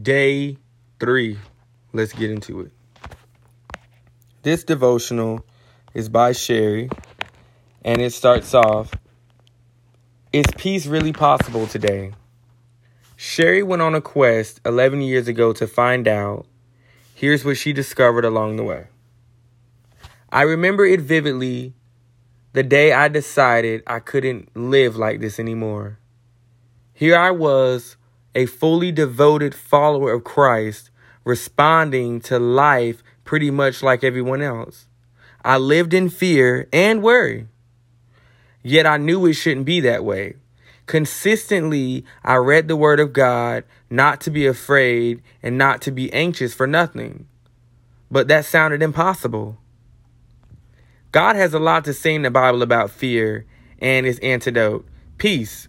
Day three. Let's get into it. This devotional is by Sherry, and it starts off Is peace really possible today? Sherry went on a quest 11 years ago to find out. Here's what she discovered along the way. I remember it vividly the day I decided I couldn't live like this anymore. Here I was, a fully devoted follower of Christ, responding to life pretty much like everyone else. I lived in fear and worry. Yet I knew it shouldn't be that way. Consistently, I read the Word of God not to be afraid and not to be anxious for nothing. But that sounded impossible. God has a lot to say in the Bible about fear and its antidote peace.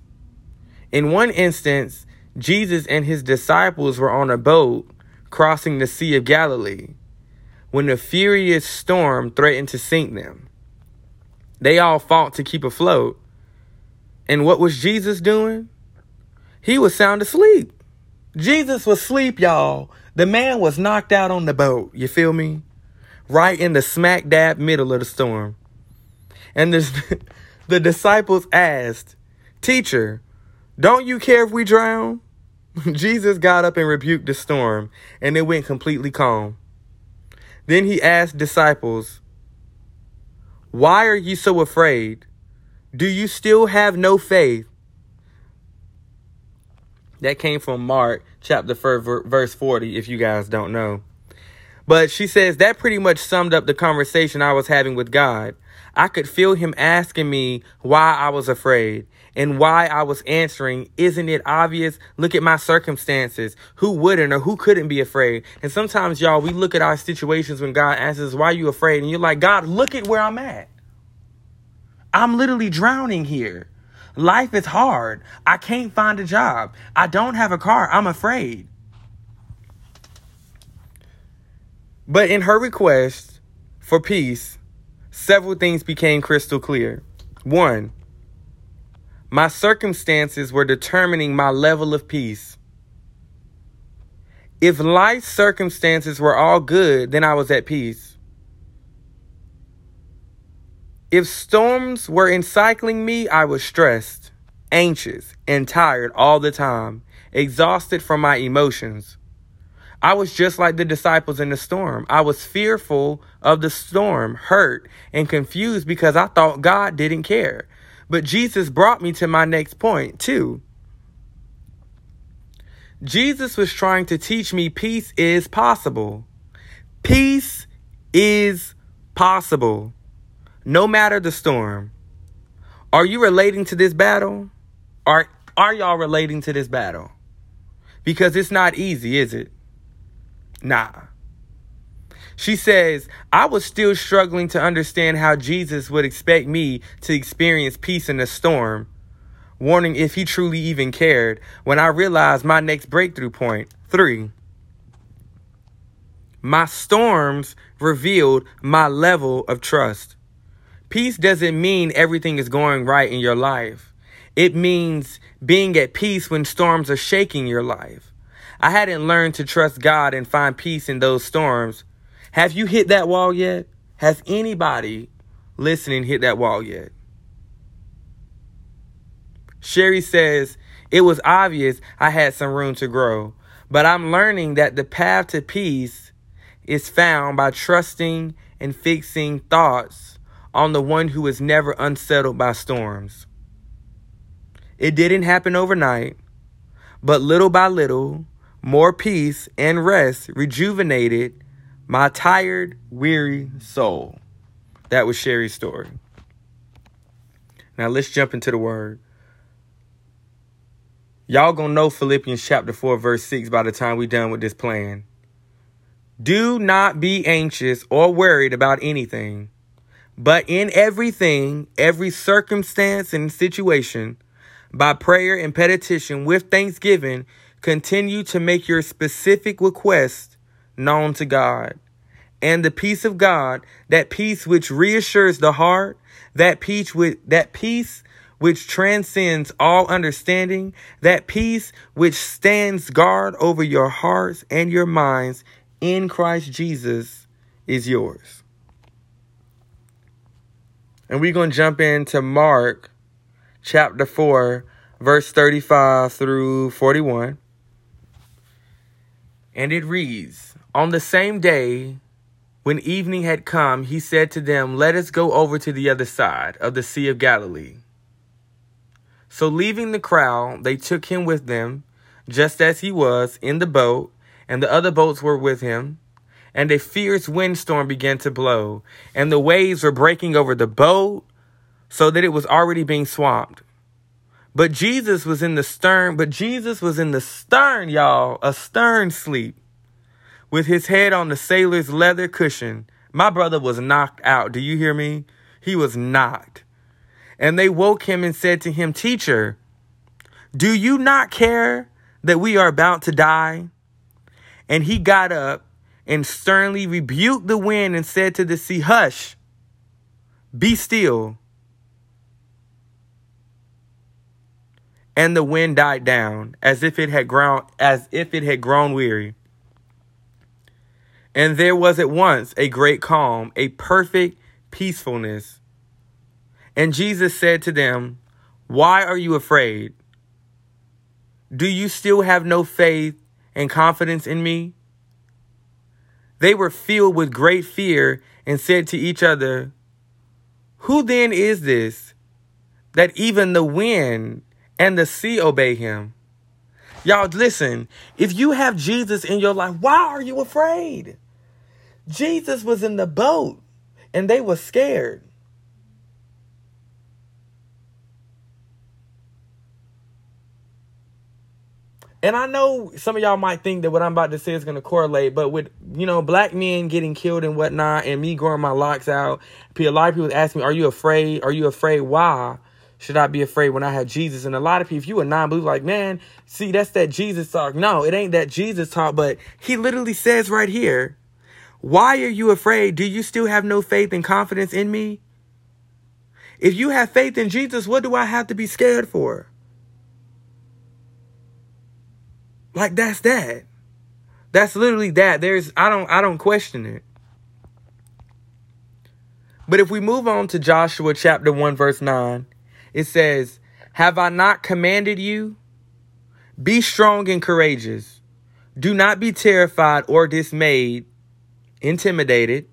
In one instance, Jesus and his disciples were on a boat crossing the Sea of Galilee when a furious storm threatened to sink them. They all fought to keep afloat. And what was Jesus doing? He was sound asleep. Jesus was asleep, y'all. The man was knocked out on the boat. You feel me? right in the smack dab middle of the storm. And this, the disciples asked, Teacher, don't you care if we drown? Jesus got up and rebuked the storm, and it went completely calm. Then he asked disciples, Why are you so afraid? Do you still have no faith? That came from Mark chapter 4, verse 40, if you guys don't know. But she says that pretty much summed up the conversation I was having with God. I could feel him asking me why I was afraid and why I was answering, Isn't it obvious? Look at my circumstances. Who wouldn't or who couldn't be afraid? And sometimes, y'all, we look at our situations when God asks us, Why are you afraid? And you're like, God, look at where I'm at. I'm literally drowning here. Life is hard. I can't find a job. I don't have a car. I'm afraid. But in her request for peace, several things became crystal clear. One, my circumstances were determining my level of peace. If life's circumstances were all good, then I was at peace. If storms were encircling me, I was stressed, anxious, and tired all the time, exhausted from my emotions. I was just like the disciples in the storm. I was fearful of the storm, hurt, and confused because I thought God didn't care. But Jesus brought me to my next point, too. Jesus was trying to teach me peace is possible. Peace is possible, no matter the storm. Are you relating to this battle? Are, are y'all relating to this battle? Because it's not easy, is it? Nah. She says, I was still struggling to understand how Jesus would expect me to experience peace in a storm, wondering if he truly even cared when I realized my next breakthrough point. Three, my storms revealed my level of trust. Peace doesn't mean everything is going right in your life. It means being at peace when storms are shaking your life. I hadn't learned to trust God and find peace in those storms. Have you hit that wall yet? Has anybody listening hit that wall yet? Sherry says, It was obvious I had some room to grow, but I'm learning that the path to peace is found by trusting and fixing thoughts on the one who is never unsettled by storms. It didn't happen overnight, but little by little, more peace and rest rejuvenated my tired, weary soul. That was Sherry's story. Now let's jump into the word. Y'all gonna know Philippians chapter 4, verse 6 by the time we done with this plan. Do not be anxious or worried about anything, but in everything, every circumstance and situation, by prayer and petition with thanksgiving, Continue to make your specific request known to God. And the peace of God, that peace which reassures the heart, that peace with that peace which transcends all understanding, that peace which stands guard over your hearts and your minds in Christ Jesus is yours. And we're going to jump into Mark chapter 4, verse 35 through 41. And it reads On the same day, when evening had come, he said to them, Let us go over to the other side of the Sea of Galilee. So, leaving the crowd, they took him with them, just as he was, in the boat, and the other boats were with him. And a fierce windstorm began to blow, and the waves were breaking over the boat, so that it was already being swamped. But Jesus was in the stern, but Jesus was in the stern, y'all, a stern sleep, with his head on the sailor's leather cushion. My brother was knocked out. Do you hear me? He was knocked. And they woke him and said to him, Teacher, do you not care that we are about to die? And he got up and sternly rebuked the wind and said to the sea, Hush, be still. And the wind died down as if it had grown as if it had grown weary. And there was at once a great calm, a perfect peacefulness. And Jesus said to them, Why are you afraid? Do you still have no faith and confidence in me? They were filled with great fear and said to each other, Who then is this that even the wind and the sea obey him? Y'all, listen, if you have Jesus in your life, why are you afraid? Jesus was in the boat and they were scared. And I know some of y'all might think that what I'm about to say is going to correlate, but with, you know, black men getting killed and whatnot and me growing my locks out, a lot of people ask me, are you afraid? Are you afraid? Why should I be afraid when I have Jesus? And a lot of people, if you a non-believer, like, man, see, that's that Jesus talk. No, it ain't that Jesus talk, but he literally says right here, why are you afraid? Do you still have no faith and confidence in me? If you have faith in Jesus, what do I have to be scared for? Like that's that. That's literally that. There's I don't I don't question it. But if we move on to Joshua chapter 1 verse 9, it says, "Have I not commanded you? Be strong and courageous. Do not be terrified or dismayed, intimidated,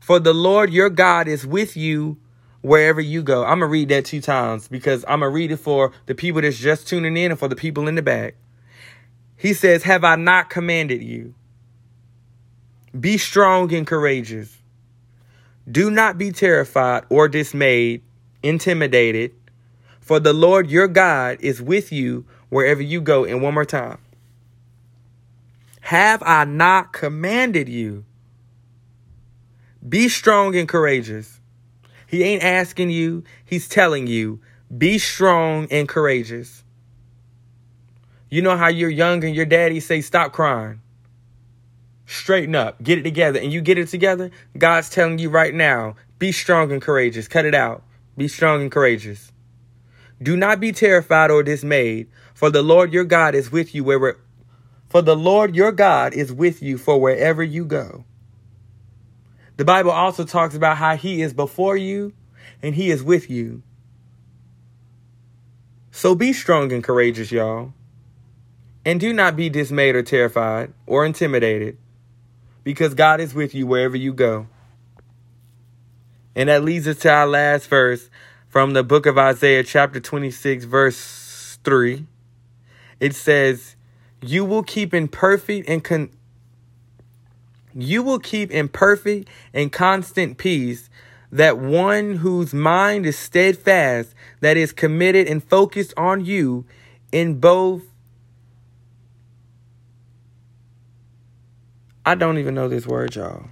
for the Lord your God is with you wherever you go." I'm going to read that two times because I'm going to read it for the people that's just tuning in and for the people in the back. He says, Have I not commanded you? Be strong and courageous. Do not be terrified or dismayed, intimidated, for the Lord your God is with you wherever you go. And one more time. Have I not commanded you? Be strong and courageous. He ain't asking you, he's telling you, be strong and courageous. You know how you're young and your daddy say, stop crying. Straighten up, get it together, and you get it together. God's telling you right now, be strong and courageous. Cut it out. Be strong and courageous. Do not be terrified or dismayed, for the Lord your God is with you wherever for the Lord your God is with you for wherever you go. The Bible also talks about how he is before you and he is with you. So be strong and courageous, y'all. And do not be dismayed or terrified or intimidated, because God is with you wherever you go. And that leads us to our last verse from the book of Isaiah, chapter 26, verse 3. It says, You will keep in perfect and con- you will keep in perfect and constant peace that one whose mind is steadfast, that is committed and focused on you in both I don't even know this word, y'all.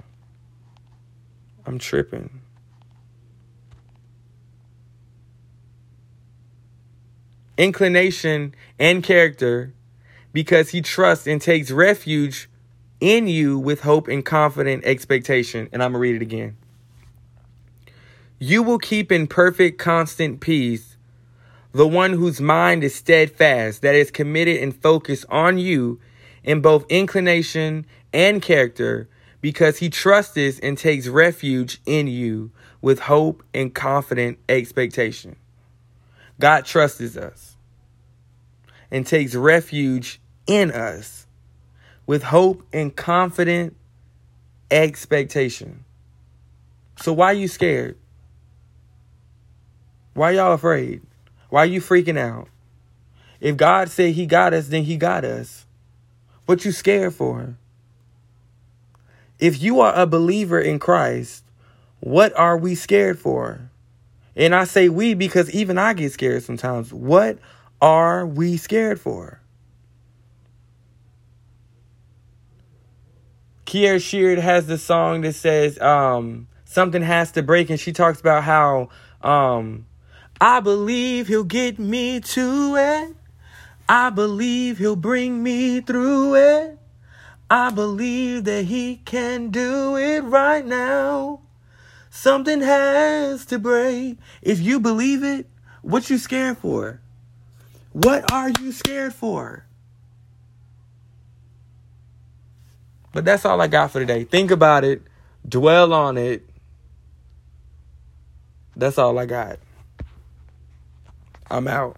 I'm tripping. Inclination and character because he trusts and takes refuge in you with hope and confident expectation. And I'm going to read it again. You will keep in perfect, constant peace the one whose mind is steadfast, that is committed and focused on you in both inclination and character, because he trusts and takes refuge in you with hope and confident expectation. God trusts us and takes refuge in us with hope and confident expectation. So why are you scared? Why y'all afraid? Why are you freaking out? If God said he got us, then he got us. What you scared for? If you are a believer in Christ, what are we scared for? And I say we because even I get scared sometimes. What are we scared for? Kierra Sheard has the song that says um, something has to break, and she talks about how um, I believe he'll get me to it. I believe he'll bring me through it. I believe that he can do it right now. Something has to break. If you believe it, what you scared for? What are you scared for? But that's all I got for today. Think about it, dwell on it. That's all I got. I'm out.